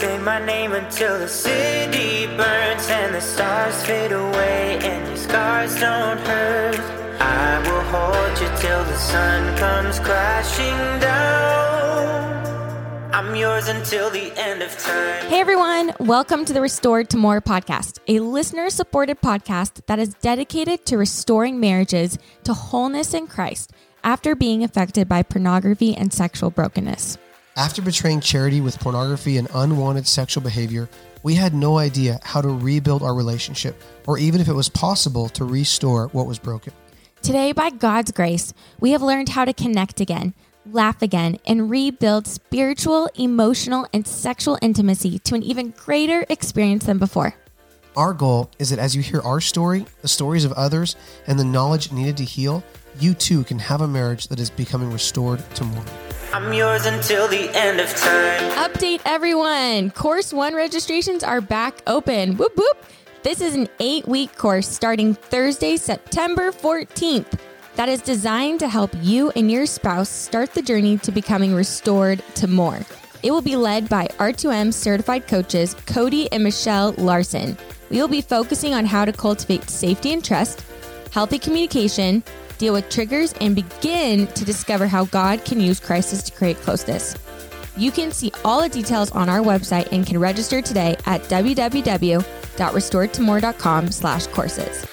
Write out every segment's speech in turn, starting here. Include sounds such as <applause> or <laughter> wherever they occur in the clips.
Say my name until the city burns and the stars fade away and your scars don't hurt. I will hold you till the sun comes crashing down. I'm yours until the end of time. Hey everyone, welcome to the Restored to More podcast, a listener supported podcast that is dedicated to restoring marriages to wholeness in Christ after being affected by pornography and sexual brokenness. After betraying charity with pornography and unwanted sexual behavior, we had no idea how to rebuild our relationship or even if it was possible to restore what was broken. Today, by God's grace, we have learned how to connect again, laugh again, and rebuild spiritual, emotional, and sexual intimacy to an even greater experience than before. Our goal is that as you hear our story, the stories of others, and the knowledge needed to heal, you too can have a marriage that is becoming restored to more. I'm yours until the end of time. Update everyone! Course 1 registrations are back open. Whoop whoop! This is an eight week course starting Thursday, September 14th that is designed to help you and your spouse start the journey to becoming restored to more. It will be led by R2M certified coaches Cody and Michelle Larson. We will be focusing on how to cultivate safety and trust, healthy communication, deal with triggers, and begin to discover how God can use crisis to create closeness. You can see all the details on our website and can register today at www.restoredtomore.com slash courses.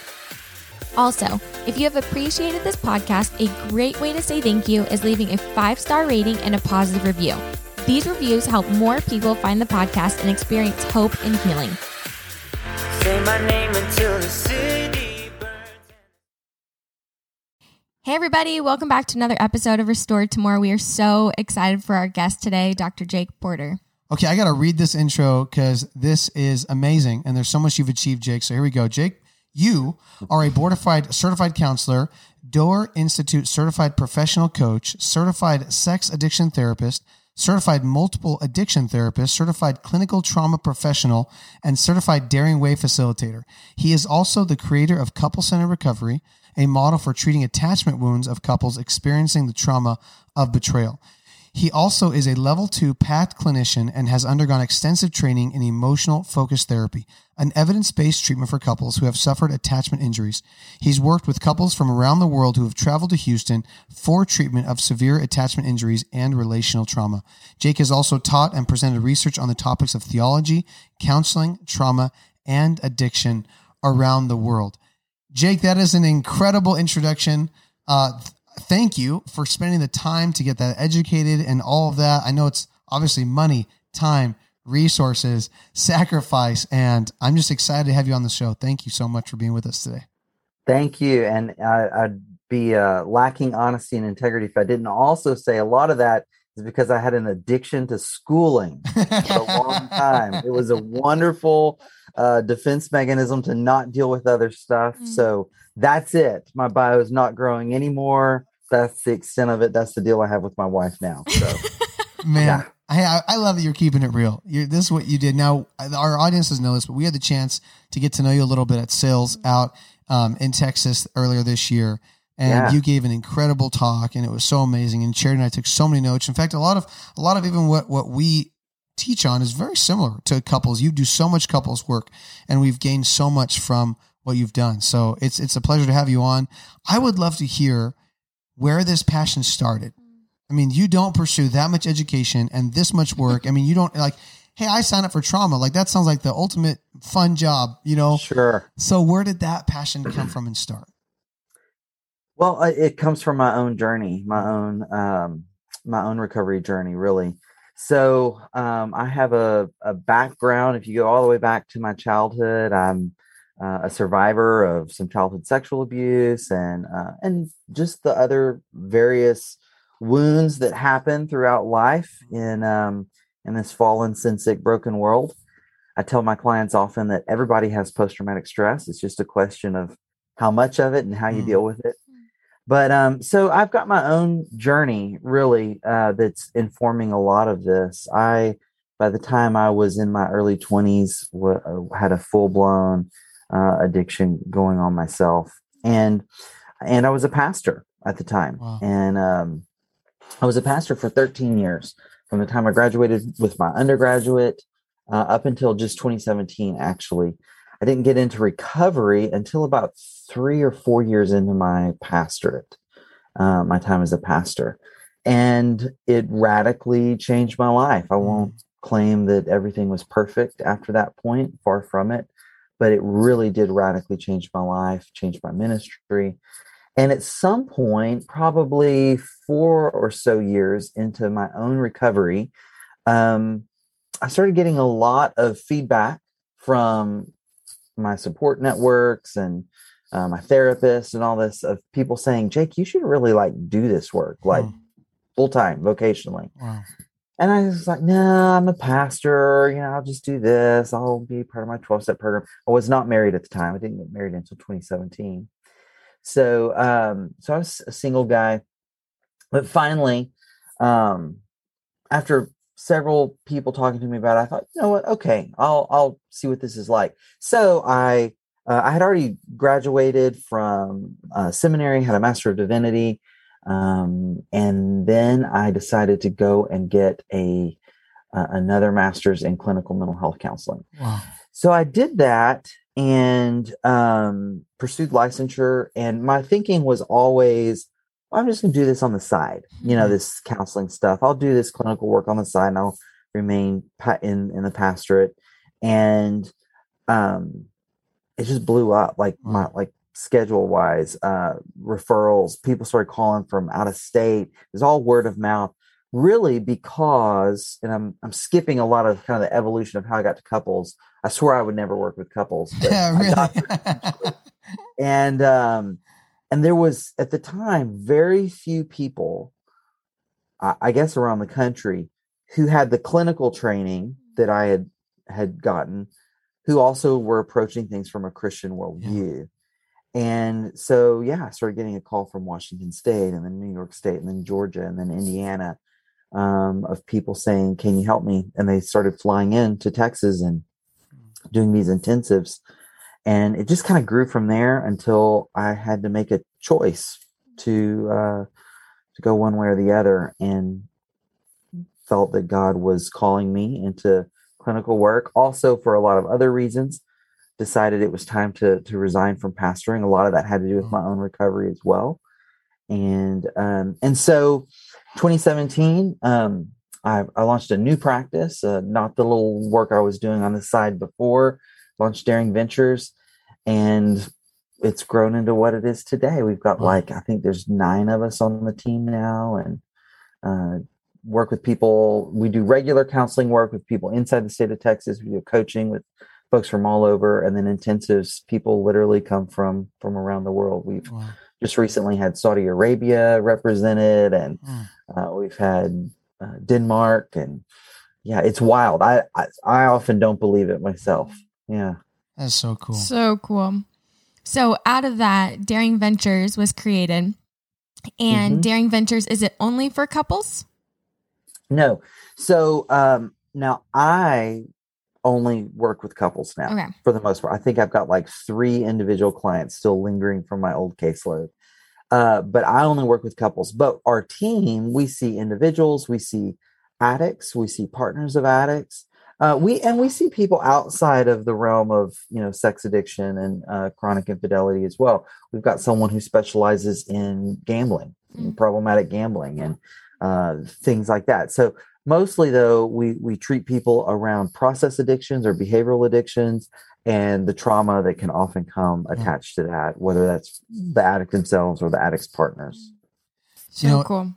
Also, if you have appreciated this podcast, a great way to say thank you is leaving a five-star rating and a positive review. These reviews help more people find the podcast and experience hope and healing. Say my name until the city Hey, everybody, welcome back to another episode of Restored to More. We are so excited for our guest today, Dr. Jake Porter. Okay, I got to read this intro because this is amazing, and there's so much you've achieved, Jake. So here we go, Jake. You are a board-certified counselor, Door Institute certified professional coach, certified sex addiction therapist, certified multiple addiction therapist, certified clinical trauma professional, and certified Daring Way facilitator. He is also the creator of Couple Centered Recovery, a model for treating attachment wounds of couples experiencing the trauma of betrayal. He also is a level two PACT clinician and has undergone extensive training in emotional focused therapy, an evidence based treatment for couples who have suffered attachment injuries. He's worked with couples from around the world who have traveled to Houston for treatment of severe attachment injuries and relational trauma. Jake has also taught and presented research on the topics of theology, counseling, trauma, and addiction around the world. Jake, that is an incredible introduction. Uh, th- thank you for spending the time to get that educated and all of that. I know it's obviously money, time, resources, sacrifice, and I'm just excited to have you on the show. Thank you so much for being with us today. Thank you. And I, I'd be uh, lacking honesty and integrity if I didn't also say a lot of that is because I had an addiction to schooling for a long <laughs> time. It was a wonderful uh, defense mechanism to not deal with other stuff. Mm. So that's it. My bio is not growing anymore. That's the extent of it. That's the deal I have with my wife now. So <laughs> Man, Yeah. I, I love that you're keeping it real. You're, this is what you did. Now, our audiences know this, but we had the chance to get to know you a little bit at Sales out um, in Texas earlier this year. And Yeah. you gave an incredible talk, and it was so amazing. And Charity and I took so many notes. In fact, a lot of a lot of even what what we teach on is very similar to couples. You do so much couples work, and we've gained so much from what you've done. So it's it's a pleasure to have you on. I would love to hear where this passion started. I mean, you don't pursue that much education and this much work. I mean, you don't like, hey, I signed up for trauma. Like that sounds like the ultimate fun job, you know? sure. So where did that passion come from and start? Well, it comes from my own journey, my own um, my own recovery journey, really. So um, I have a, a background. If you go all the way back to my childhood, I'm uh, a survivor of some childhood sexual abuse and uh, and just the other various wounds that happen throughout life in um, in this fallen, sin sick, broken world. I tell my clients often that everybody has post traumatic stress. It's just a question of how much of it and how you Mm. deal with it. But um, so I've got my own journey really uh, that's informing a lot of this. I, by the time I was in my early 20s, w- uh, had a full blown uh, addiction going on myself, and and I was a pastor at the time, Wow. and um, I was a pastor for 13 years from the time I graduated with my undergraduate uh, up until just 2017, actually. I didn't get into recovery until about three or four years into my pastorate, uh, my time as a pastor. And it radically changed my life. I won't claim that everything was perfect after that point, far from it, but it really did radically change my life, change my ministry. And at some point, probably four or so years into my own recovery, um, I started getting a lot of feedback from my support networks and uh, my therapist and all this of people saying, Jake, you should really like do this work like Hmm. full time, vocationally. Wow. And I was like, nah, I'm a pastor. You know, I'll just do this. I'll be part of my 12 step program. I was not married at the time. I didn't get married until 2017. So, um, so I was a single guy. But finally, um, after several people talking to me about it, I thought, you know what? Okay, I'll I'll see what this is like. So I uh, I had already graduated from uh, seminary, had a master of divinity, um, and then I decided to go and get a uh, another master's in clinical mental health counseling. Wow. So I did that and um, pursued licensure. And my thinking was always, I'm just going to do this on the side. You know, Mhm. this counseling stuff. I'll do this clinical work on the side, and I'll remain in in the pastorate. And um, it just blew up, like my like schedule wise, uh, referrals. People started calling from out of state. It's all word of mouth really because and I'm I'm skipping a lot of kind of the evolution of how I got to couples. I swear I would never work with couples. but <laughs> Yeah, really. and um and there was at the time very few people I, guess around the country who had the clinical training that I had had gotten who also were approaching things from a Christian worldview. And so yeah, I started getting a call from Washington State and then New York State and then Georgia and then Indiana um, of people saying, Can you help me? And they started flying in to Texas and doing these intensives and it just kind of grew from there until I had to make a choice to uh, to go one way or the other, and felt that God was calling me into clinical work. Also, for a lot of other reasons, decided it was time to to resign from pastoring. A lot of that had to do with my own recovery as well, and um, and so 2017. Um, I, I launched a new practice, uh, not the little work I was doing on the side before. Launched Daring Ventures, and it's grown into what it is today. We've got like I think there's nine of us on the team now, and uh, work with people. We do regular counseling work with people inside the state of Texas. We do coaching with folks from all over, and then intensives. People literally come from from around the world. We've Wow. just recently had Saudi Arabia represented, and Mm. uh, we've had uh, Denmark, and yeah, it's wild. I, I I often don't believe it myself. Yeah. That's so cool. So cool. So out of that, Daring Ventures was created. And Mhm. Daring Ventures, is it only for couples? No. So um, now I only work with couples now Okay. for the most part. I think I've got like three individual clients still lingering from my old caseload. Uh, but I only work with couples. But our team, we see individuals, we see addicts, we see partners of addicts. Uh, we and we see people outside of the realm of you know sex addiction and uh, chronic infidelity as well. We've got someone who specializes in gambling, Mm. problematic gambling, and uh, things like that. So mostly though, we we treat people around process addictions or behavioral addictions and the trauma that can often come attached to that, whether that's the addict themselves or the addict's partners. So You know, cool.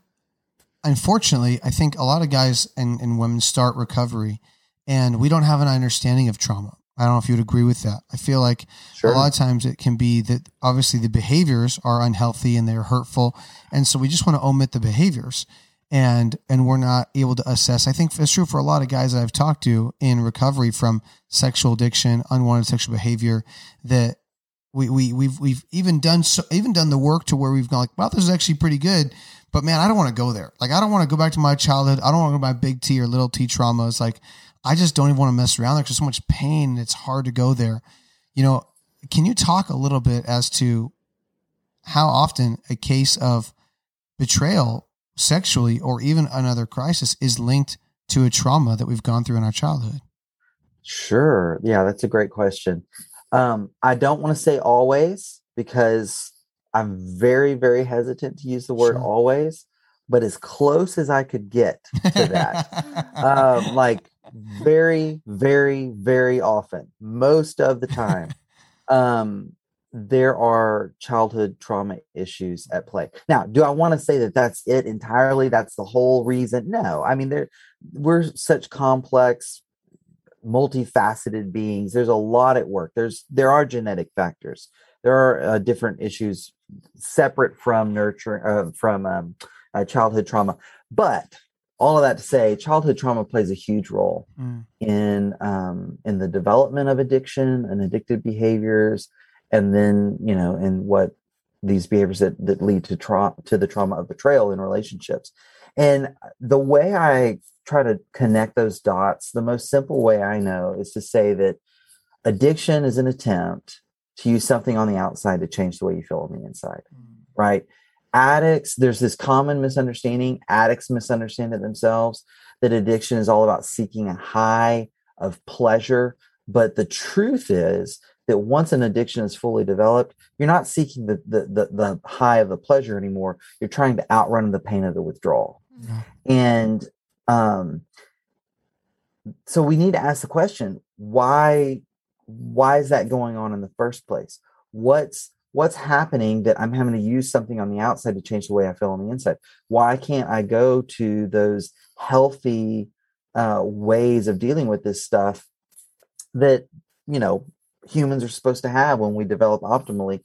unfortunately, I think a lot of guys and, and women start recovery and we don't have an understanding of trauma. I don't know if you would agree with that. I feel like Sure. a lot of times it can be that obviously the behaviors are unhealthy and they're hurtful. And so we just want to omit the behaviors and and we're not able to assess. I think it's true for a lot of guys that I've talked to in recovery from sexual addiction, unwanted sexual behavior, that we, we we've we've even done so even done the work to where we've gone like, wow, this is actually pretty good. But man, I don't want to go there. Like I don't want to go back to my childhood. I don't want to go to my big T or little T traumas. Like I just don't even want to mess around there because there's so much pain and it's hard to go there. You know, can you talk a little bit as to how often a case of betrayal sexually or even another crisis is linked to a trauma that we've gone through in our childhood? Sure. Yeah, that's a great question. Um, I don't want to say always because I'm very, very hesitant to use the word Sure. always, but as close as I could get to that. <laughs> um, like very, very, very often, most of the time, <laughs> um, there are childhood trauma issues at play. Now, do I want to say that that's it entirely? That's the whole reason? No. I mean, there we're such complex, multifaceted beings. There's a lot at work. There's there are genetic factors. There are uh, different issues separate from nurturing uh, from um, uh, childhood trauma, but all of that to say, childhood trauma plays a huge role Mm. in um, in the development of addiction and addictive behaviors, and then you know in what these behaviors that that lead to trauma to the trauma of betrayal in relationships. And the way I try to connect those dots, the most simple way I know is to say that addiction is an attempt to use something on the outside to change the way you feel on the inside right? Addicts, there's this common misunderstanding. Addicts misunderstand it themselves that addiction is all about seeking a high of pleasure. But the truth is that once an addiction is fully developed, you're not seeking the, the, the, the high of the pleasure anymore. You're trying to outrun the pain of the withdrawal. Yeah. And um, so we need to ask the question why why is that going on in the first place what's what's happening that i'm having to use something on the outside to change the way i feel on the inside? Why can't i go to those healthy uh, ways of dealing with this stuff that you know humans are supposed to have when we develop optimally?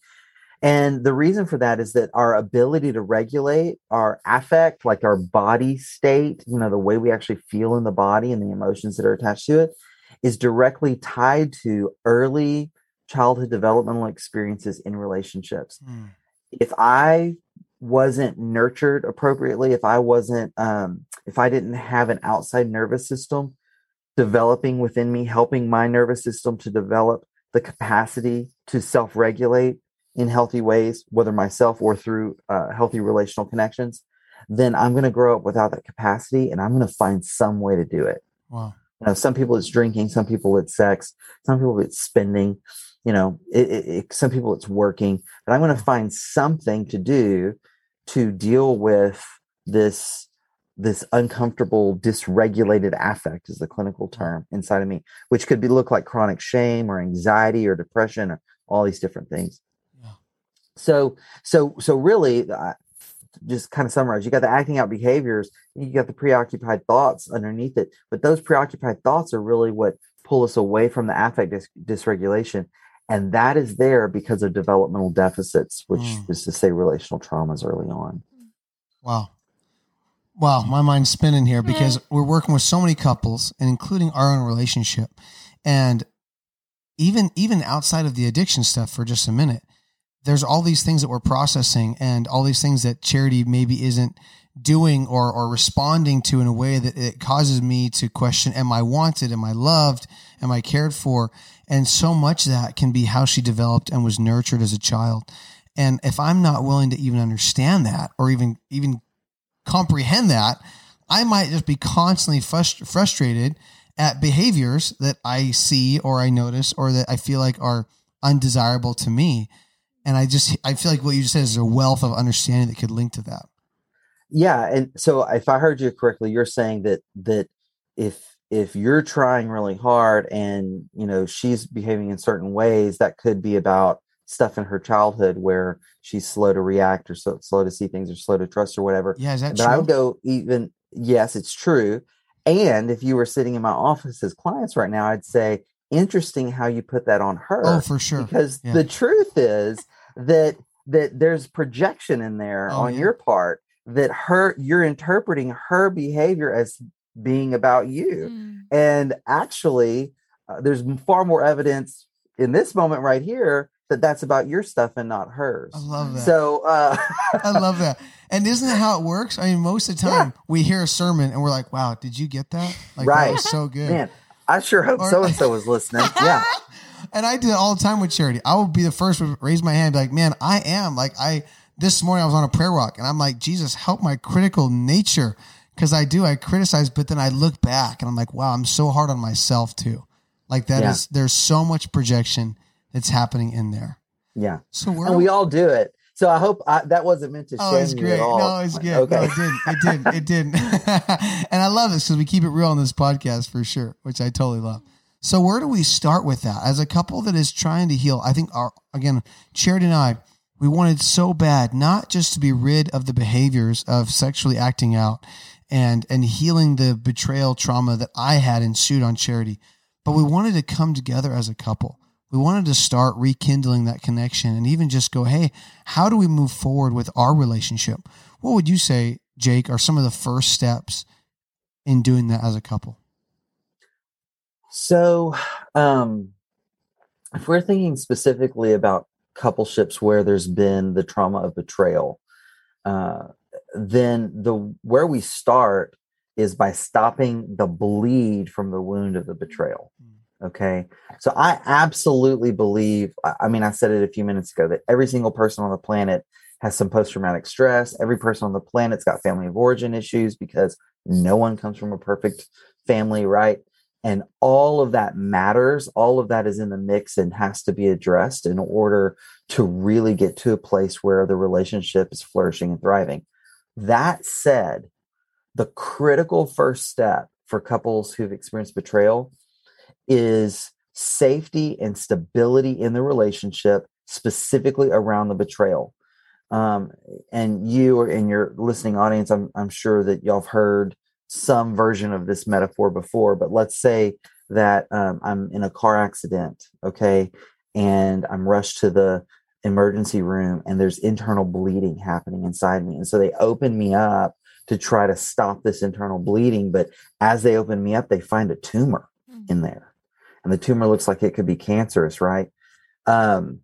And the reason for that is that our ability to regulate our affect, like our body state, you know, the way we actually feel in the body and the emotions that are attached to it, is directly tied to early childhood developmental experiences in relationships. Mm. If I wasn't nurtured appropriately, if I wasn't, um, if I didn't have an outside nervous system developing within me, helping my nervous system to develop the capacity to self regulate in healthy ways, whether myself or through uh, healthy relational connections, then I'm going to grow up without that capacity and I'm going to find some way to do it. Wow. You know, some people it's drinking, some people it's sex, some people it's spending, you know, it, it, it- some people it's working, but I'm going to find something to do to deal with this this uncomfortable dysregulated affect is the clinical term inside of me which could be look like chronic shame or anxiety or depression or all these different things Yeah. so so so really uh, just kind of summarize you got the acting out behaviors you got the preoccupied thoughts underneath it but those preoccupied thoughts are really what pull us away from the affect dys- dysregulation and that is there because of developmental deficits which Mm. is to say relational traumas early on Wow. Wow, my mind's spinning here because we're working with so many couples and including our own relationship. And even even outside of the addiction stuff for just a minute, there's all these things that we're processing and all these things that charity maybe isn't doing or or responding to in a way that it causes me to question am I wanted? Am I loved? Am I cared for? And so much that can be how she developed and was nurtured as a child. And if I'm not willing to even understand that or even even comprehend that, I might just be constantly frust- frustrated at behaviors that I see or I notice or that I feel like are undesirable to me. And I just I feel like what you just said is a wealth of understanding that could link to that. Yeah and so if i heard you correctly you're saying that that if if you're trying really hard and you know she's behaving in certain ways that could be about stuff in her childhood where she's slow to react or so slow to see things or slow to trust or whatever Yeah, is that but i would go even yes it's true and if you were sitting in my office as clients right now i'd say interesting how you put that on oh, her oh, for sure. because Yeah. the truth is that that there's projection in there Oh, on yeah. your part that her you're interpreting her behavior as being about you Mm. and actually uh, there's far more evidence in this moment right here that that's about your stuff and not hers I love that. so uh I love that. <laughs> And isn't that how it works? I mean, most of the time we hear a sermon and we're like, wow, did you get that? Like, that was so good. man i sure hope so and so was listening yeah <laughs> and I do that all the time with charity. I will be the first to raise my hand, like, man, I am like I. This morning I was on a prayer walk, and I'm like, Jesus, help my critical nature, because I do. I criticize, but then I look back, and I'm like, wow, I'm so hard on myself too. Like that is Yeah. there's so much projection that's happening in there. Yeah. So And we all do it. So I hope I, that wasn't meant to Oh, shame it's you great. at all. No, it's good. Okay. No, it didn't. It didn't. It didn't. <laughs> and I love this because we keep it real on this podcast for sure, which I totally love. So where do we start with that? As a couple that is trying to heal, I think our again, Charity and I, we wanted so bad not just to be rid of the behaviors of sexually acting out and and healing the betrayal trauma that I had ensued on Charity, but we wanted to come together as a couple. We wanted to start rekindling that connection and even just go, hey, how do we move forward with our relationship? What would you say, Jake, are some of the first steps in doing that as a couple? So, um, if we're thinking specifically about coupleships where there's been the trauma of betrayal, uh, then the where we start is by stopping the bleed from the wound of the betrayal. Okay, so I absolutely believe. I I mean, I said it a few minutes ago that every single person on the planet has some post traumatic stress. Every person on the planet's got family of origin issues because no one comes from a perfect family, right? And all of that matters all of that is in the mix and has to be addressed in order to really get to a place where the relationship is flourishing and thriving. That said the critical first step for couples who've experienced betrayal is safety and stability in the relationship specifically around the betrayal. Um, and you or in your listening audience I'm, I'm sure that y'all have heard some version of this metaphor before, but let's say that um, I'm in a car accident, okay, and I'm rushed to the emergency room and there's internal bleeding happening inside me. And so they open me up to try to stop this internal bleeding. But as they open me up, they find a tumor in there. And the tumor looks like it could be cancerous, right? Um,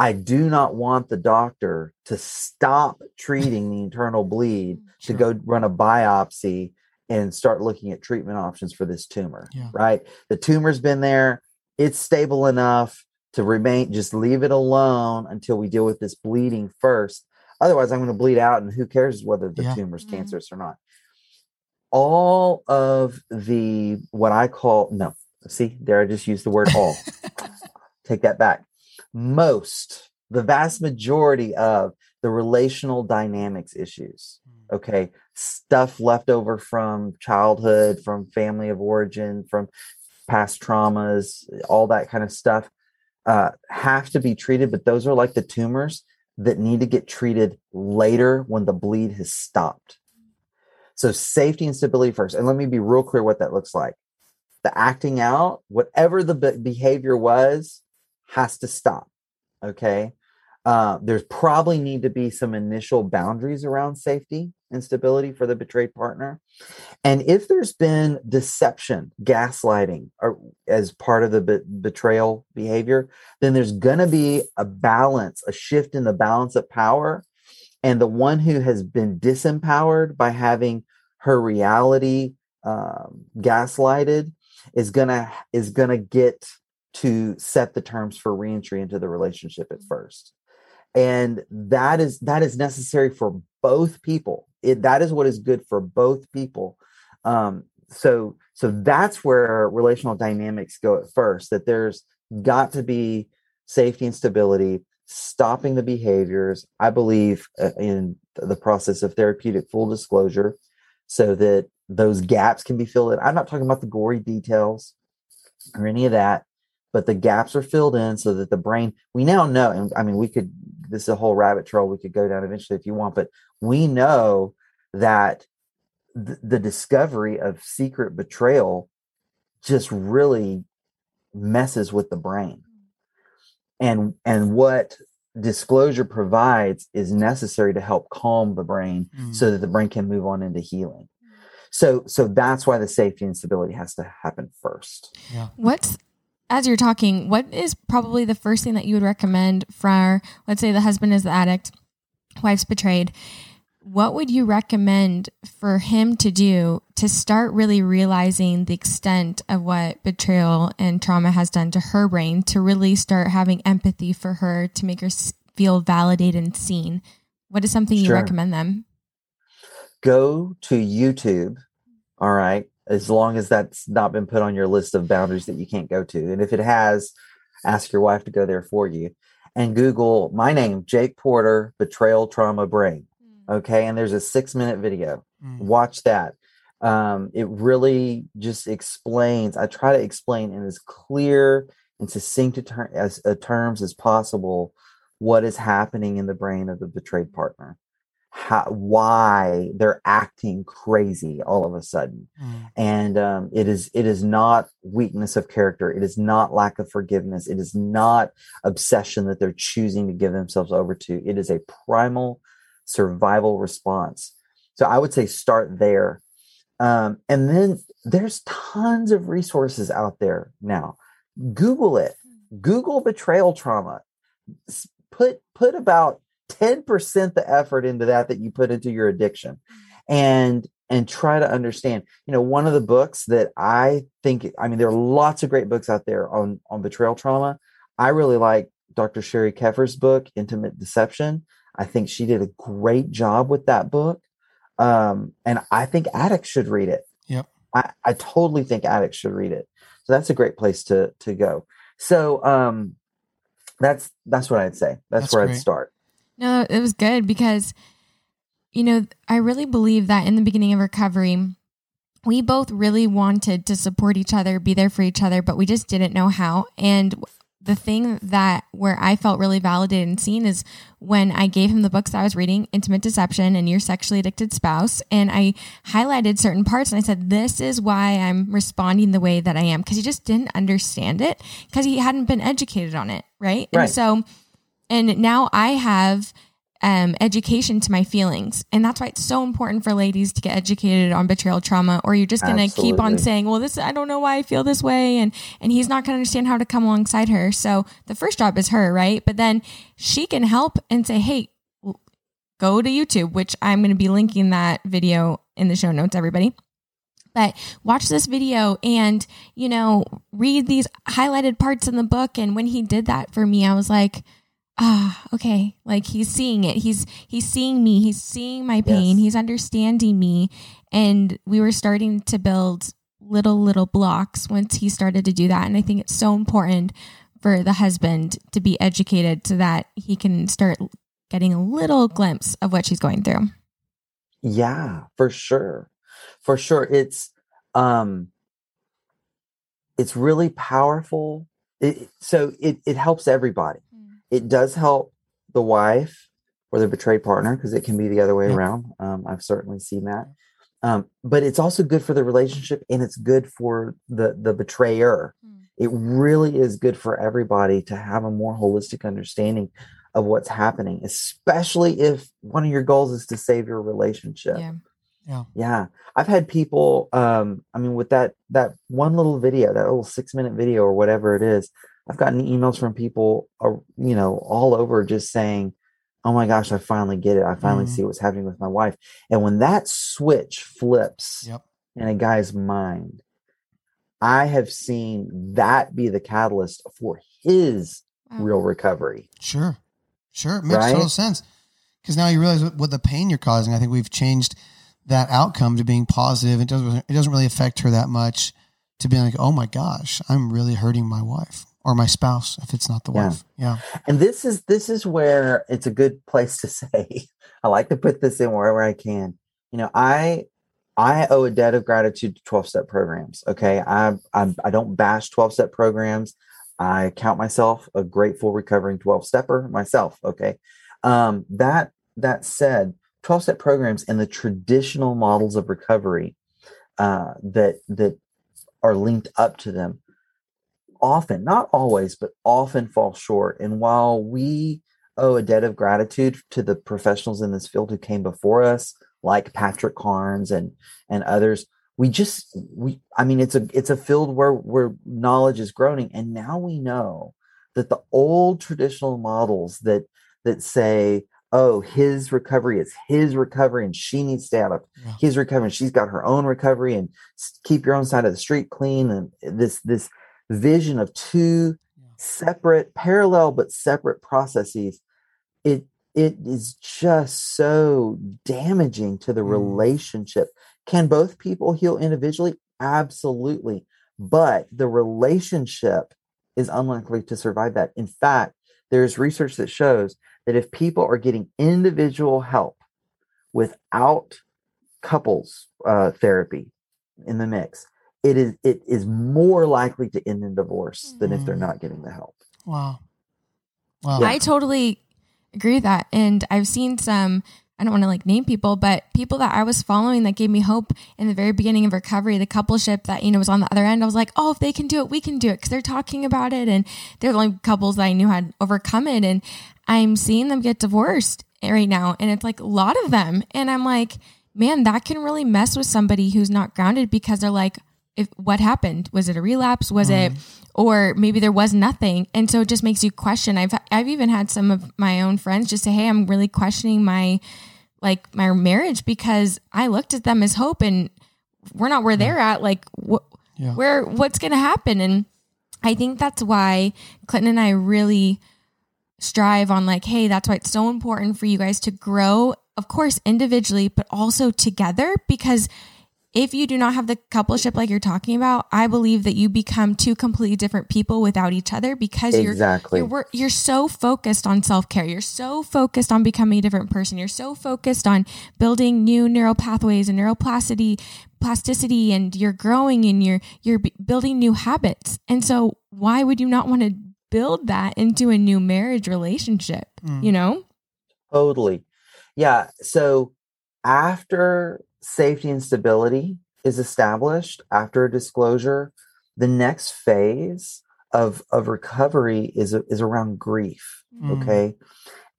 I do not want the doctor to stop treating the internal bleed to go run a biopsy and start looking at treatment options for this tumor, Yeah. right? The tumor's been there, it's stable enough to remain, just leave it alone until we deal with this bleeding first. Otherwise, I'm going to bleed out, and who cares whether the Yeah. tumor's Mhm. cancerous or not? All of the what I call no, see, there I just used the word all. <laughs> Take that back. Most, the vast majority of the relational dynamics issues okay? Stuff left over from childhood from family of origin from past traumas all that kind of stuff uh, have to be treated but those are like the tumors that need to get treated later when the bleed has stopped. So safety and stability first and let me be real clear what that looks like. The acting out whatever the behavior was has to stop okay uh, there's probably need to be some initial boundaries around safety and stability for the betrayed partner. And if there's been deception, gaslighting, or as part of the be- betrayal behavior, then there's going to be a balance, a shift in the balance of power. And the one who has been disempowered by having her reality um, gaslighted is gonna is gonna get to set the terms for reentry into the relationship at first. And that is that is necessary for both people. It, that is what is good for both people. Um so so that's where relational dynamics go at first that there's got to be safety and stability stopping the behaviors i believe uh, in the process of therapeutic full disclosure so that those gaps can be filled in. I'm not talking about the gory details or any of that but the gaps are filled in so that the brain we now know and i mean we could this is a whole rabbit trail we could go down eventually if you want but we know that th- the discovery of secret betrayal just really messes with the brain and and what disclosure provides is necessary to help calm the brain Mm. so that the brain can move on into healing so so that's why the safety and stability has to happen first yeah. What's as you're talking, what is probably the first thing that you would recommend for let's say the husband is the addict, wife's betrayed. What would you recommend for him to do to start really realizing the extent of what betrayal and trauma has done to her brain to really start having empathy for her to make her feel validated and seen? What is something you recommend them? go to YouTube. All right. As long as that's not been put on your list of boundaries that you can't go to. And if it has, ask your wife to go there for you. And Google my name, Jake Porter, betrayal trauma brain. Okay. And there's a six minute video. Mm. Watch that. Um, it really just explains, I try to explain in as clear and succinct a ter- as uh, terms as possible what is happening in the brain of the betrayed partner how, why they're acting crazy all of a sudden. Mm. and um, it is it is not weakness of character. It is not lack of forgiveness. It is not obsession that they're choosing to give themselves over to. It is a primal survival response. So i would say start there. Um, and then there's tons of resources out there now. Google it. Google betrayal trauma. Put put about 10% the effort into that that you put into your addiction. And and try to understand you know one of the books that i think i mean there are lots of great books out there on on betrayal trauma. I really like dr Sheri Keffer's book intimate deception. I think she did a great job with that book. Um, and i think addicts should read it. Yep. I, I totally think addicts should read it. So that's a great place to to go. So um that's that's what i'd say. That's, That's where great. i'd start No, it was good because, you know, I really believe that in the beginning of recovery, we both really wanted to support each other, be there for each other, but we just didn't know how. And the thing that where I felt really validated and seen is when I gave him the books that I was reading, Intimate Deception and Your Sexually Addicted Spouse, and I highlighted certain parts and I said, This is why I'm responding the way that I am. Because he just didn't understand it because he hadn't been educated on it. Right. Right. And so and now I have um, education to my feelings. And that's why it's so important for ladies to get educated on betrayal trauma, or you're just going to keep on saying, well, this, I don't know why I feel this way. And, and he's not going to understand how to come alongside her. So the first job is her, right? But then she can help and say, hey, go to YouTube, which I'm going to be linking that video in the show notes, everybody but watch this video and you know read these highlighted parts in the book and when he did that for me i was like ah okay like he's seeing it he's he's seeing me he's seeing my pain Yes. he's understanding me and we were starting to build little little blocks once he started to do that and i think it's so important for the husband to be educated so that he can start getting a little glimpse of what she's going through Yeah, for sure. For sure. It's um it's really powerful. It, so it it helps everybody. It does help the wife or the betrayed partner because it can be the other way Yep. around. Um, I've certainly seen that. Um, but it's also good for the relationship and it's good for the the betrayer. Mm. It really is good for everybody to have a more holistic understanding of what's happening, especially if one of your goals is to save your relationship yeah yeah i've had people um i mean with that that one little video that little six minute video or whatever it is i've gotten emails from people uh, you know all over just saying oh my gosh i finally get it i finally Mhm. see what's happening with my wife and when that switch flips Yep. in a guy's mind i have seen that be the catalyst for his Wow. real recovery Sure. Sure. It makes Right? total sense. Because now you realize what, what the pain you're causing. I think we've changed that outcome to being positive. It doesn't it doesn't really affect her that much to be like, oh my gosh, I'm really hurting my wife or my spouse if it's not the Yeah. wife. Yeah. and this is this is where it's a good place to <laughs> say i like to put this in wherever i can you know i i owe a debt of gratitude to 12 step programs okay i i, I don't bash 12 step programs i count myself a grateful recovering 12 stepper myself okay um that that said 12 step programs and the traditional models of recovery uh that that are linked up to them often, not always, but often fall short. And while we owe a debt of gratitude to the professionals in this field who came before us, like Patrick Carnes and and others, we just we I mean it's a it's a field where where knowledge is growing, and now we know that the old traditional models that that say oh his recovery is his recovery and she needs to stay out of Yeah. his recovery and she's got her own recovery and keep your own side of the street clean and this this vision of two separate parallel but separate processes it it is just so damaging to the Mm. relationship can both people heal individually Absolutely. But the relationship is unlikely to survive that. In fact, there's research that shows that if people are getting individual help without couples uh, therapy in the mix, it is it is more likely to end in divorce than if they're Mm. not getting the help. Wow. Wow. I totally agree with that. And I've seen some, I don't want to like name people, but people that I was following that gave me hope in the very beginning of recovery, the coupleship that, you know, was on the other end. I was like, oh, if they can do it, we can do it. Cause they're talking about it. And they're the only couples that I knew had overcome it. And I'm seeing them get divorced right now. And it's like a lot of them. And I'm like, man, that can really mess with somebody who's not grounded because they're like, if what happened? Was it a relapse? Was it mm-hmm. or maybe there was nothing and so it just makes you question i've i've even had some of my own friends just say hey i'm really questioning my like my marriage because i looked at them as hope and we're not where they're at like what Yeah. where what's going to happen and i think that's why clinton and i really strive on like hey that's why it's so important for you guys to grow of course individually but also together because if you do not have the coupleship like you're talking about, I believe that you become two completely different people without each other because Exactly. you're you're, you're so focused on self care. You're so focused on becoming a different person. You're so focused on building new neural pathways and neuroplasticity, plasticity, and you're growing and you're you're b- building new habits. And so, why would you not want to build that into a new marriage relationship? Mm. You know? Totally. Yeah. So after safety and stability is established, after a disclosure, the next phase of of recovery is is around grief. Mm. Okay.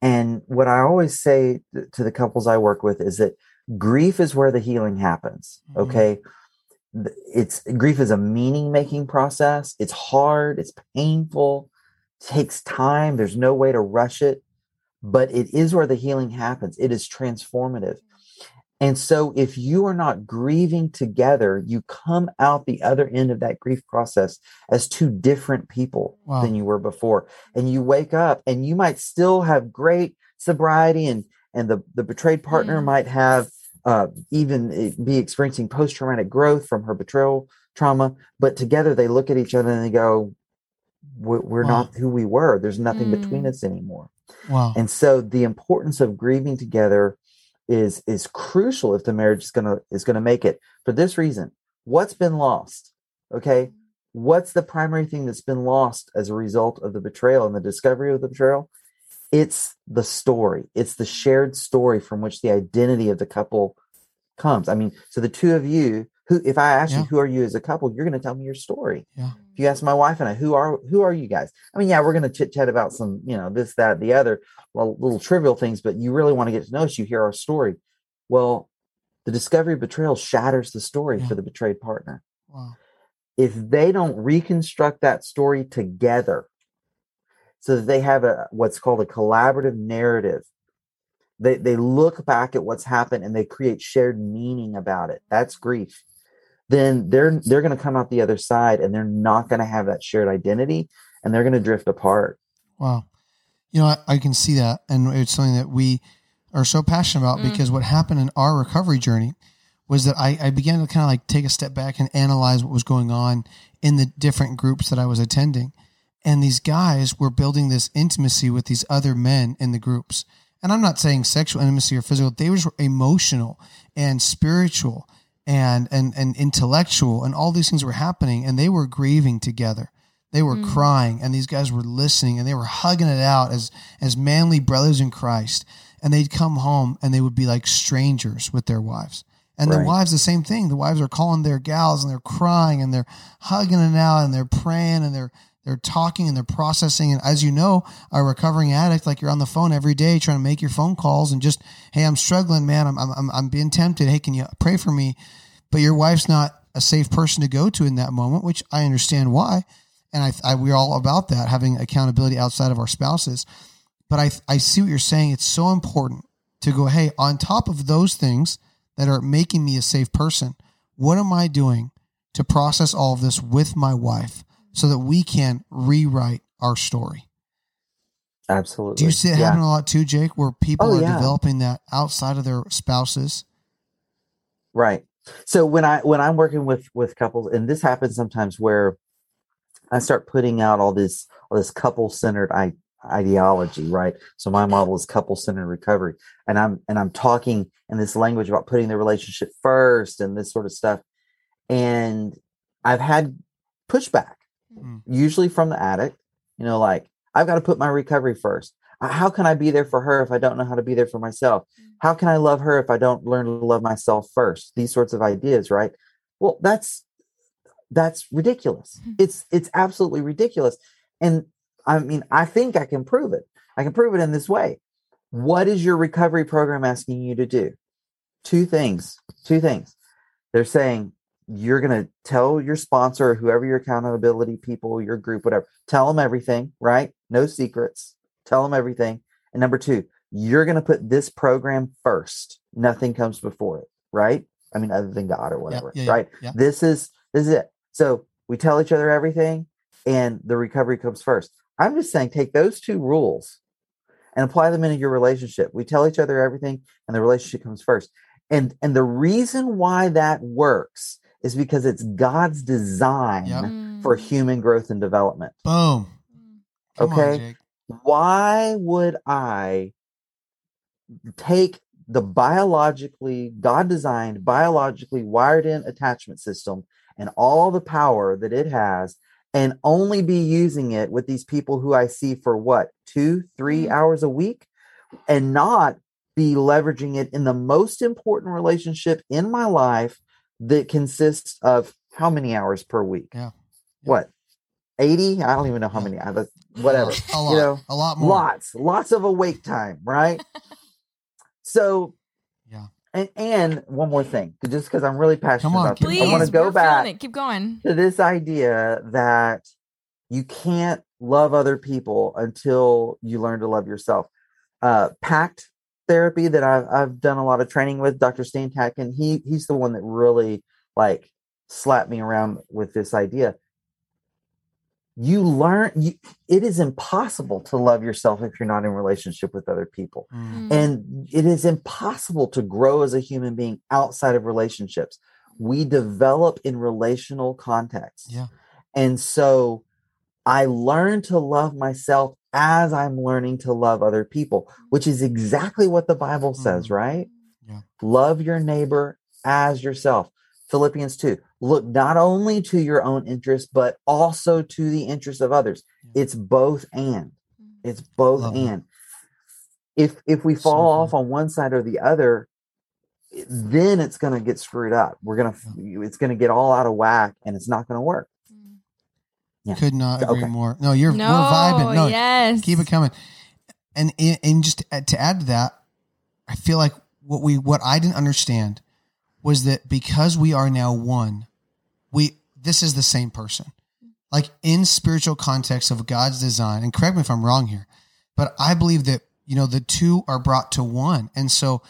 And what I always say to the couples I work with is that grief is where the healing happens. Mhm. Okay. Th- It's grief is a meaning making process. It's hard, it's painful, takes time. There's no way to rush it, but it is where the healing happens. It is transformative. And so, if you are not grieving together, you come out the other end of that grief process as two different people Wow. than you were before. And you wake up and you might still have great sobriety, and, and the, the betrayed partner Mm. might have uh, even eh, be experiencing post traumatic growth from her betrayal trauma. But together, they look at each other and they go, "We- We're Wow. not who we were. There's nothing between Mm. us anymore. Wow. And so the importance of grieving together is is crucial if the marriage is gonna is gonna make it. For this reason, what's been lost? Okay. What's the primary thing that's been lost as a result of the betrayal and the discovery of the betrayal? It's the story. It's the shared story from which the identity of the couple comes. I mean, so the two of you, who if I ask Yeah. you who are you as a couple, you're gonna tell me your story Yeah. if you ask my wife and I, who are who are you guys? I mean, yeah, we're gonna chit chat about some, you know, this, that, the other, well, little trivial things, but you really want to get to know us. You hear our story. Well, the discovery of betrayal shatters the story Yeah. for the betrayed partner. Wow. If they don't reconstruct that story together, so that they have a what's called a collaborative narrative, they they look back at what's happened and they create shared meaning about it. That's grief then they're they're going to come out the other side and they're not going to have that shared identity and they're going to drift apart Wow. You know, I, I can see that. And it's something that we are so passionate about Mm. because what happened in our recovery journey was that I, I began to kind of like take a step back and analyze what was going on in the different groups that I was attending. And these guys were building this intimacy with these other men in the groups. And I'm not saying sexual intimacy or physical, they were emotional and spiritual and, and, and intellectual and all these things were happening and they were grieving together. They were mm. crying and these guys were listening and they were hugging it out as, as manly brothers in Christ. And they'd come home and they would be like strangers with their wives. And the wives, the same thing. The wives are calling their gals and they're crying and they're hugging it out and they're praying and they're they're talking and they're processing. And as you know, a recovering addict, like you're on the phone every day trying to make your phone calls and just, hey, I'm struggling, man. I'm I'm I'm, I'm being tempted. Hey, can you pray for me? But your wife's not a safe person to go to in that moment, which I understand why. And I, I we're all about that having accountability outside of our spouses. But I I see what you're saying. It's so important to go, hey, on top of those things that are making me a safe person, what am I doing to process all of this with my wife so that we can rewrite our story? absolutely Do you see it Yeah. happening a lot too, Jake, where people Oh, are yeah. developing that outside of their spouses? right So when I when I'm working with with couples, and this happens sometimes where I start putting out all this all this couple centered I, ideology, right? So my model is couple centered recovery, and I'm and I'm talking in this language about putting the relationship first and this sort of stuff, and I've had pushback, Mm. usually from the addict. You know, like I've got to put my recovery first. How can I be there for her if I don't know how to be there for myself? How can I love her if I don't learn to love myself first? These sorts of ideas, right? Well, that's that's ridiculous. Mhm. It's it's absolutely ridiculous. And I mean, I think I can prove it. I can prove it in this way. What is your recovery program asking you to do? Two things. Two things. They're saying you're going to tell your sponsor, whoever your accountability people, your group, whatever, tell them everything, right? No secrets. Tell them everything. And number two, you're going to put this program first. Nothing comes before it, right? I mean, other than God or whatever, yeah, yeah, right? yeah. This is this is it. So we tell each other everything, and the recovery comes first. I'm just saying, take those two rules and apply them into your relationship. We tell each other everything, and the relationship comes first. And and the reason why that works is because it's God's design Yep. Mm. for human growth and development. Boom. Come on, Okay. Jake. Why would I take the biologically God designed, biologically wired in attachment system and all the power that it has and only be using it with these people who I see for what, two, three Mm. hours a week and not be leveraging it in the most important relationship in my life that consists of how many hours per week? Yeah. What? 80? I don't even know how many. I- Whatever. A lot. You know, a lot more. lots lots of awake time right <laughs> so Yeah. and and one more thing just because i'm really passionate on, about this Please, i want to go back It. Keep going. to this idea that you can't love other people until you learn to love yourself uh PACT therapy that I've, I've done a lot of training with dr stan Tatkin, he he's the one that really like slapped me around with this idea you learn you, it is impossible to love yourself if you're not in relationship with other people Mm. Mm. and it is impossible to grow as a human being outside of relationships we develop in relational contexts Yeah. and so i learn to love myself as i'm learning to love other people which is exactly what the bible says Mm. right Yeah. love your neighbor as yourself philippians 2 look not only to your own interest but also to the interest of others Yeah. it's both and mm-hmm. it's both Love that. and if if we fall good. off on one side or the other then it's going to get screwed up we're going to it's going to get all out of whack and it's not going to work mm. Yeah. Could not agree Okay. more. No, you're No, we're vibing. No, yes. keep it coming. And and and just to add to that, I feel like what we what I didn't understand was that because we are now one, we this is the same person. Like in spiritual context of God's design, and correct me if I'm wrong here, but I believe that you know the two are brought to one, and so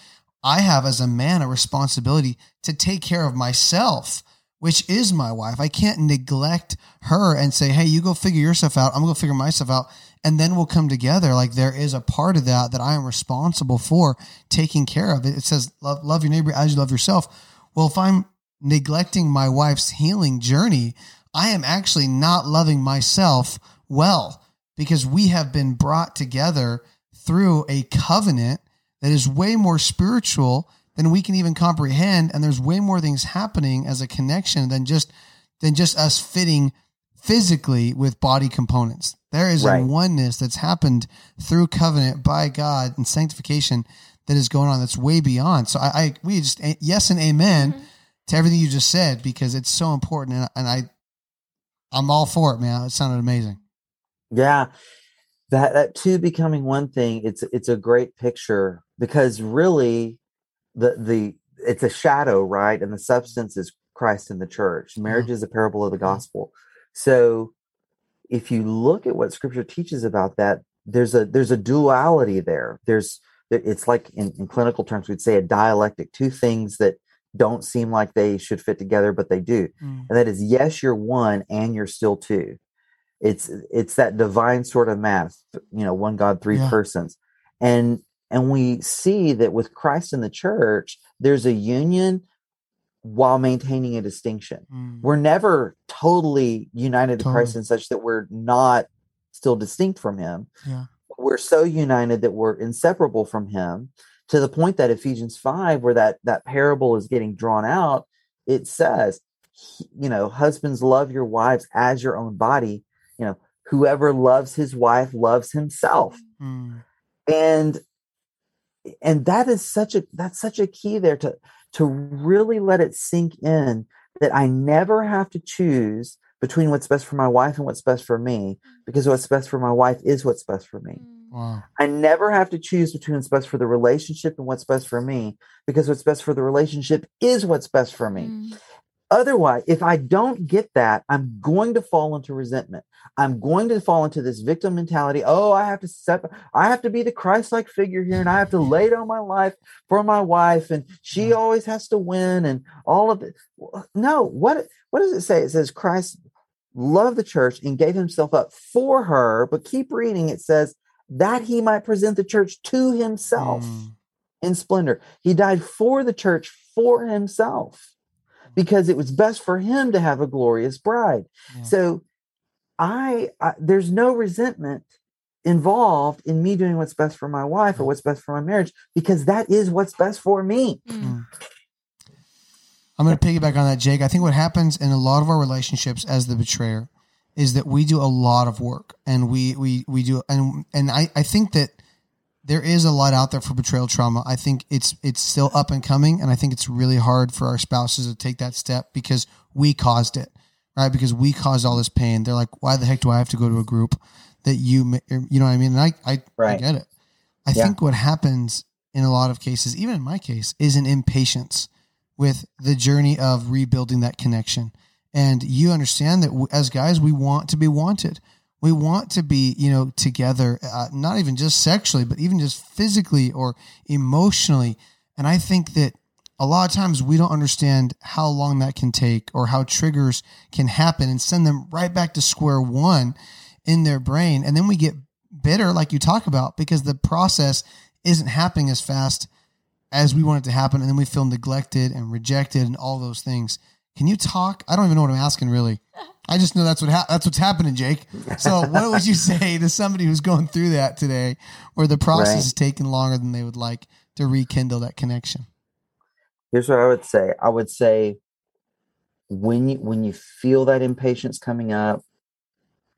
I have as a man a responsibility to take care of myself, which is my wife. I can't neglect her and say, "Hey, you go figure yourself out. I'm gonna go figure myself out." and then we'll come together. Like there is a part of that that I am responsible for taking care of. It, it says love, love your neighbor as you love yourself. Well, if I'm neglecting my wife's healing journey, I am actually not loving myself well because we have been brought together through a covenant that is way more spiritual than we can even comprehend. And there's way more things happening as a connection than just than just us fitting physically with body components. There is Right. a oneness that's happened through covenant by God and sanctification that is going on that's way beyond. So I, I we just yes and amen Mhm. To everything you just said because it's so important and, and I I'm all for it, man. It sounded amazing. Yeah. That that two becoming one thing, it's it's a great picture because really the the it's a shadow, right? And the substance is Christ in the church. Marriage is a parable of the gospel. So if you look at what scripture teaches about that, there's a there's a duality there. There's it's like in, in clinical terms, we'd say a dialectic, two things that don't seem like they should fit together, but they do and that is yes you're one and you're still two it's it's that divine sort of math you know one god three Yeah. persons and and we see that with christ in the church there's a union while maintaining a distinction. Mm. We're never totally united to Christ Totally. in such that we're not still distinct from him. Yeah. We're so united that we're inseparable from him to the point that Ephesians 5 where that that parable is getting drawn out, it says, you know, husbands love your wives as your own body, you know, whoever loves his wife loves himself Mm. and and that is such a that's such a key there to to really let it sink in that I never have to choose between what's best for my wife and what's best for me because what's best for my wife is what's best for me. Wow. I never have to choose between what's best for the relationship and what's best for me because what's best for the relationship is what's best for me. Mm. Otherwise, if I don't get that, I'm going to fall into resentment. I'm going to fall into this victim mentality. Oh, I have to step, I have to be the Christ-like figure here, and I have to lay down my life for my wife, and she always has to win, and all of it. No, what what does it say? It says Christ loved the church and gave himself up for her. But keep reading. It says that he might present the church to himself Mm. in splendor. He died for the church for himself because it was best for him to have a glorious bride. Yeah. So I, I there's no resentment involved in me doing what's best for my wife or what's best for my marriage because that is what's best for me. Mm. I'm going to piggyback on that, Jake. I think what happens in a lot of our relationships as the betrayer is that we do a lot of work and we we we do and and I I think that there is a lot out there for betrayal trauma. I think it's it's still up and coming and I think it's really hard for our spouses to take that step because we caused it. Right? Because we caused all this pain. They're like, "Why the heck do I have to go to a group that you you know what I mean?" And I I, I get it. I Yeah. think what happens in a lot of cases, even in my case, is an impatience with the journey of rebuilding that connection. And you understand that as guys, we want to be wanted. We want to be, you know, together, uh, not even just sexually, but even just physically or emotionally. And I think that a lot of times we don't understand how long that can take or how triggers can happen and send them right back to square one in their brain. And then we get bitter, like you talk about, because the process isn't happening as fast as we want it to happen, and then we feel neglected and rejected and all those things. Can you talk? I don't even know what I'm asking really. I just know that's what ha- that's what's happening, Jake. So, <laughs> what would you say to somebody who's going through that today, where the process Right. is taking longer than they would like to rekindle that connection? Here's what I would say. I would say when you when you feel that impatience coming up,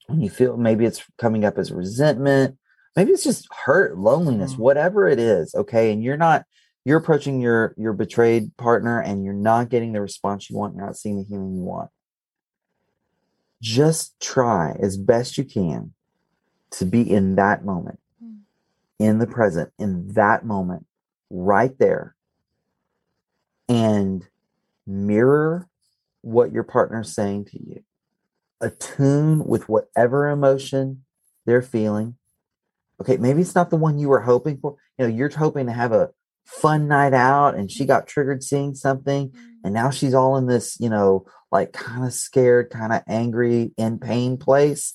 when you feel maybe it's coming up as resentment, maybe it's just hurt, loneliness, Mhm. whatever it is, okay, and you're not you're approaching your your betrayed partner and you're not getting the response you want, you're not seeing the healing you want. Just try as best you can to be in that moment, Mm. in the present, in that moment, right there, and mirror what your partner's saying to you. Attune with whatever emotion they're feeling. Okay, maybe it's not the one you were hoping for. You know, you're hoping to have a fun night out and she got triggered seeing something and now mm. she's all in this, you know, like kind of scared, kind of angry, in pain place.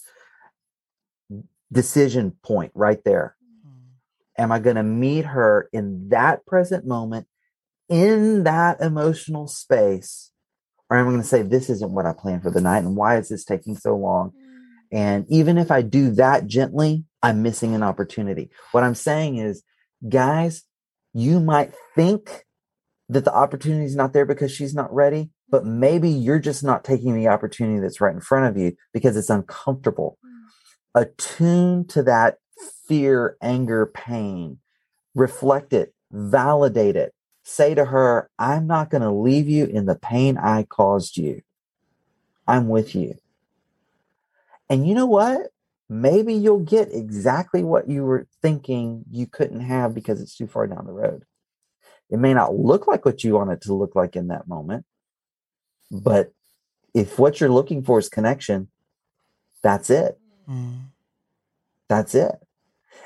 Decision point right there. Mm. Am I going to meet her in that present moment, in that emotional space? Or am I going to say, this isn't what I planned for the night? And why is this taking so long? Mm. And even if I do that gently, I'm missing an opportunity. What I'm saying is, guys, you might think that the opportunity is not there because she's not ready, but mm-hmm. maybe you're just not taking the opportunity that's right in front of you because it's uncomfortable. Mm. Attune to that fear, anger, pain, reflect it, validate it. Say to her, I'm not going to leave you in the pain I caused you. I'm with you. And you know what? Maybe you'll get exactly what you were thinking you couldn't have because it's too far down the road. It may not look like what you want it to look like in that moment, but if what you're looking for is connection, that's it. Mm. That's it.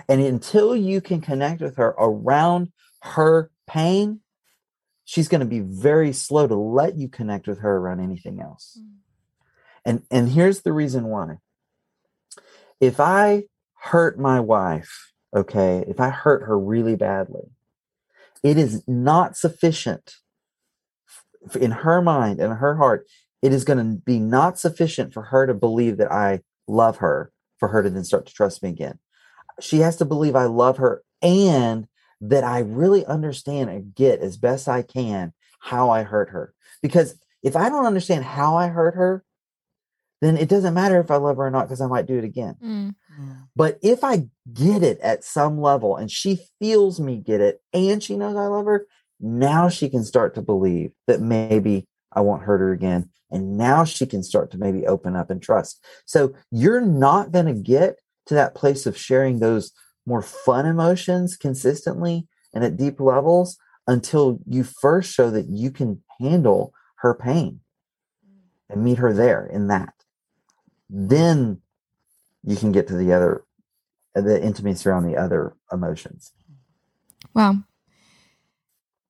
And until you can connect with her around her pain, she's going to be very slow to let you connect with her around anything else. Mm. And and here's the reason why. If I hurt my wife, okay, if I hurt her really badly, it is not sufficient in her mind and her heart, it is going to be not sufficient for her to believe that I love her for her to then start to trust me again. She has to believe I love her and that I really understand and get as best I can how I hurt her. Because if I don't understand how I hurt her, then it doesn't matter if I love her or not because I might do it again. Mm. But if I get it at some level and she feels me get it and she knows I love her, now she can start to believe that maybe I won't hurt her again. And now she can start to maybe open up and trust. So you're not going to get to that place of sharing those more fun emotions consistently and at deep levels until you first show that you can handle her pain and meet her there in that then you can get to the other the intimacy around the other emotions Wow.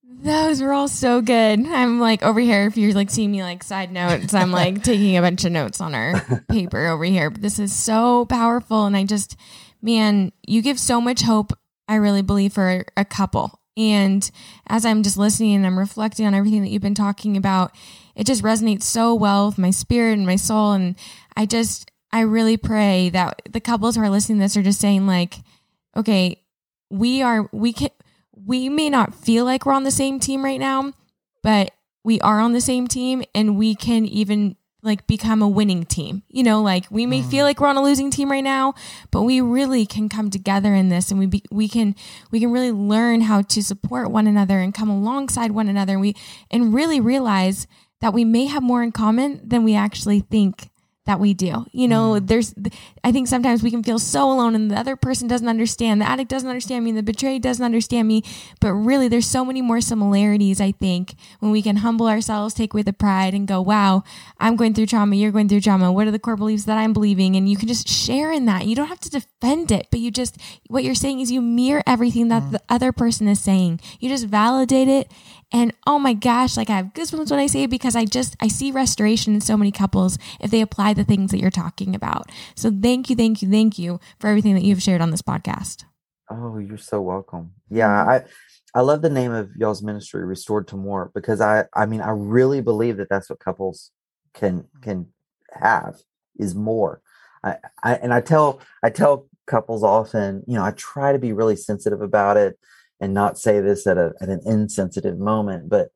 Those were all so good. I'm like over here. If you're like seeing me like side notes, I'm like <laughs> taking a bunch of notes on our paper over here. But this is so powerful. And I just, man, you give so much hope, I really believe, for a couple. And as I'm just listening and I'm reflecting on everything that you've been talking about, it just resonates so well with my spirit and my soul. And I just, I really pray that the couples who are listening to this are just saying, like, okay, we are, we can, we may not feel like we're on the same team right now, but we are on the same team and we can even like become a winning team. You know, like we may feel mm. like we're on a losing team right now, but we really can come together in this and we be, we can we can really learn how to support one another and come alongside one another. and We and really realize that we may have more in common than we actually think that we do. You know, mm. there's, I think sometimes we can feel so alone and the other person doesn't understand. The addict doesn't understand me and the betrayed doesn't understand me. But really, there's so many more similarities, I think, when we can humble ourselves, take away the pride and go, wow, I'm going through trauma. You're going through trauma. What are the core beliefs that I'm believing? And you can just share in that. You don't have to defend it, but you just, what you're saying is you mirror everything that mm. the other person is saying. You just validate it. And oh my gosh, like I have goosebumps when I say it because I just, I see restoration in so many couples if they apply the things that you're talking about. So thank you, thank you, thank you for everything that you've shared on this podcast. Oh, you're so welcome. Yeah, I I love the name of y'all's ministry, Restored to More, because I I mean I really believe that that's what couples can can have is more. I, I and I tell I tell couples often, you know, I try to be really sensitive about it and not say this at a at an insensitive moment, but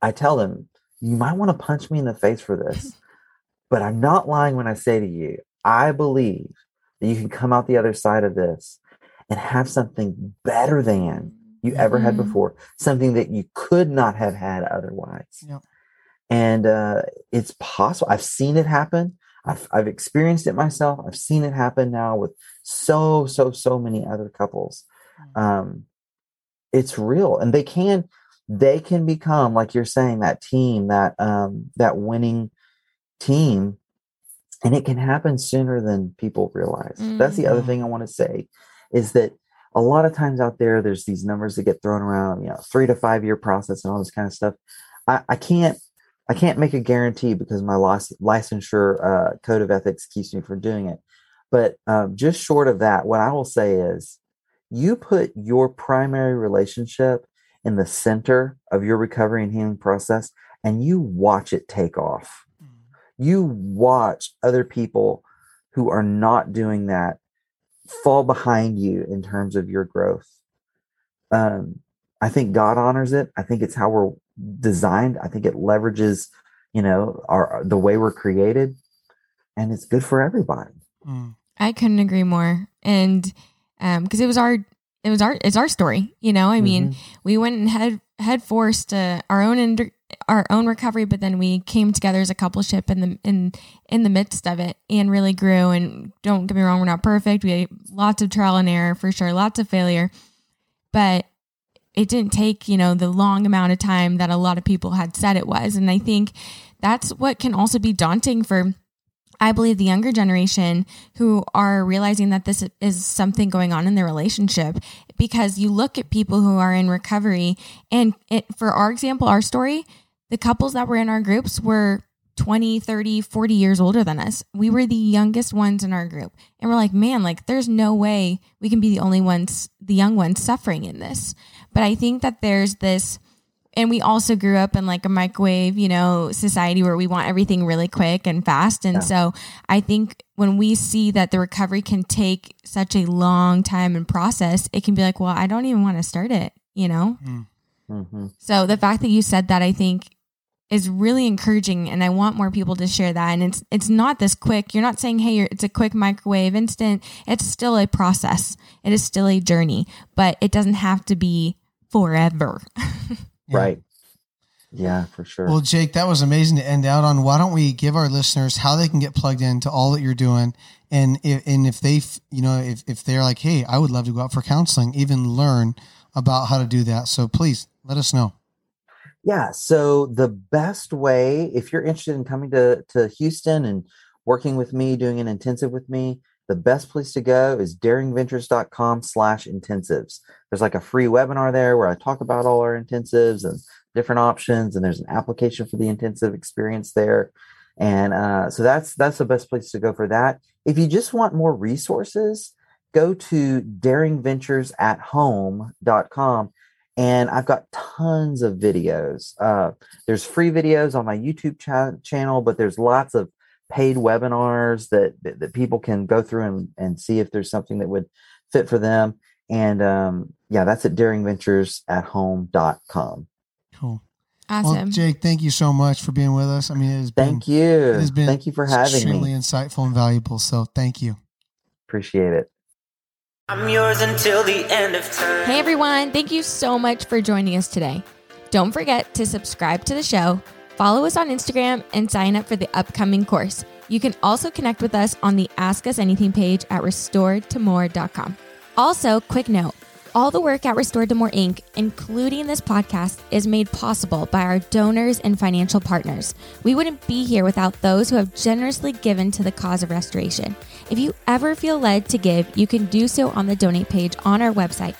I tell them you might want to punch me in the face for this, <laughs> but I'm not lying when I say to you, I believe that you can come out the other side of this and have something better than you ever had Mhm. before, something that you could not have had otherwise. Yep. And uh, it's possible. I've seen it happen. I've, I've experienced it myself. I've seen it happen now with so, so, so many other couples. Um, it's real, and they can, they can become like you're saying that team, that um, that winning team, and it can happen sooner than people realize. That's the other Mhm. thing I want to say is that a lot of times out there, there's these numbers that get thrown around, you know, three to five year process and all this kind of stuff. I, I can't, I can't make a guarantee because my lic- licensure uh, code of ethics keeps me from doing it. But um, just short of that, what I will say is, you put your primary relationship in the center of your recovery and healing process, and you watch it take off you watch other people who are not doing that fall behind you in terms of your growth. Um, I think God honors it. I think it's how we're designed. I think it leverages, you know, our the way we're created, and it's good for everybody. Mm. I couldn't agree more. And um, because it was our, it was our, it's our story. You know, I mean, Mhm. we went and head head forced to our own ind- our own recovery, but then we came together as a coupleship in the in in the midst of it and really grew. And don't get me wrong, we're not perfect. We had lots of trial and error for sure, lots of failure, but it didn't take you know the long amount of time that a lot of people had said it was. And I think that's what can also be daunting for. I believe the younger generation who are realizing that this is something going on in their relationship because you look at people who are in recovery and it, for our example our story the couples that were in our groups were 20 30 40 years older than us. We were the youngest ones in our group. And we're like man like there's no way we can be the only ones the young ones suffering in this. But i think that there's this and we also grew up in like a microwave, you know, society where we want everything really quick and fast. And Yeah. so I think when we see that the recovery can take such a long time and process, it can be like, well, I don't even want to start it, you know? hmm So the fact that you said that, I think is really encouraging and I want more people to share that. And it's it's not this quick. You're not saying hey you're, it's a quick microwave instant. It's still a process. It is still a journey. But it doesn't have to be forever <laughs> Yeah. Right. Yeah, for sure. Well, Jake, that was amazing to end out on. Why don't we give our listeners how they can get plugged into all that you're doing, and if, and if they, you know, if if they're like, hey, I would love to go out for counseling, even learn about how to do that. So please let us know. Yeah. So the best way, if you're interested in coming to, to Houston and working with me, doing an intensive with me, the best place to go is daringventures.com slash intensives. There's like a free webinar there where I talk about all our intensives and different options. And there's an application for the intensive experience there. And uh, so that's that's the best place to go for that. If you just want more resources, go to daringventuresathome.com and I've got tons of videos. Uh, there's free videos on my YouTube cha- channel, but there's lots of paid webinars that, that that people can go through and, and see if there's something that would fit for them. And um, yeah, that's at daringventuresathome.com. Cool. awesome Well, Jake, thank you so much for being with us. I mean, it has Thank been you. it has been Thank you for having extremely me. insightful and valuable. So thank you. Appreciate it. I'm yours until the end of time. Hey everyone, thank you so much for joining us today. Don't forget to subscribe to the show, follow us on Instagram, and sign up for the upcoming course. You can also connect with us on the Ask Us Anything page at restoredtomore.com. Also, quick note all the work at Restored to More Inc., including this podcast, is made possible by our donors and financial partners. We wouldn't be here without those who have generously given to the cause of restoration. If you ever feel led to give, you can do so on the donate page on our website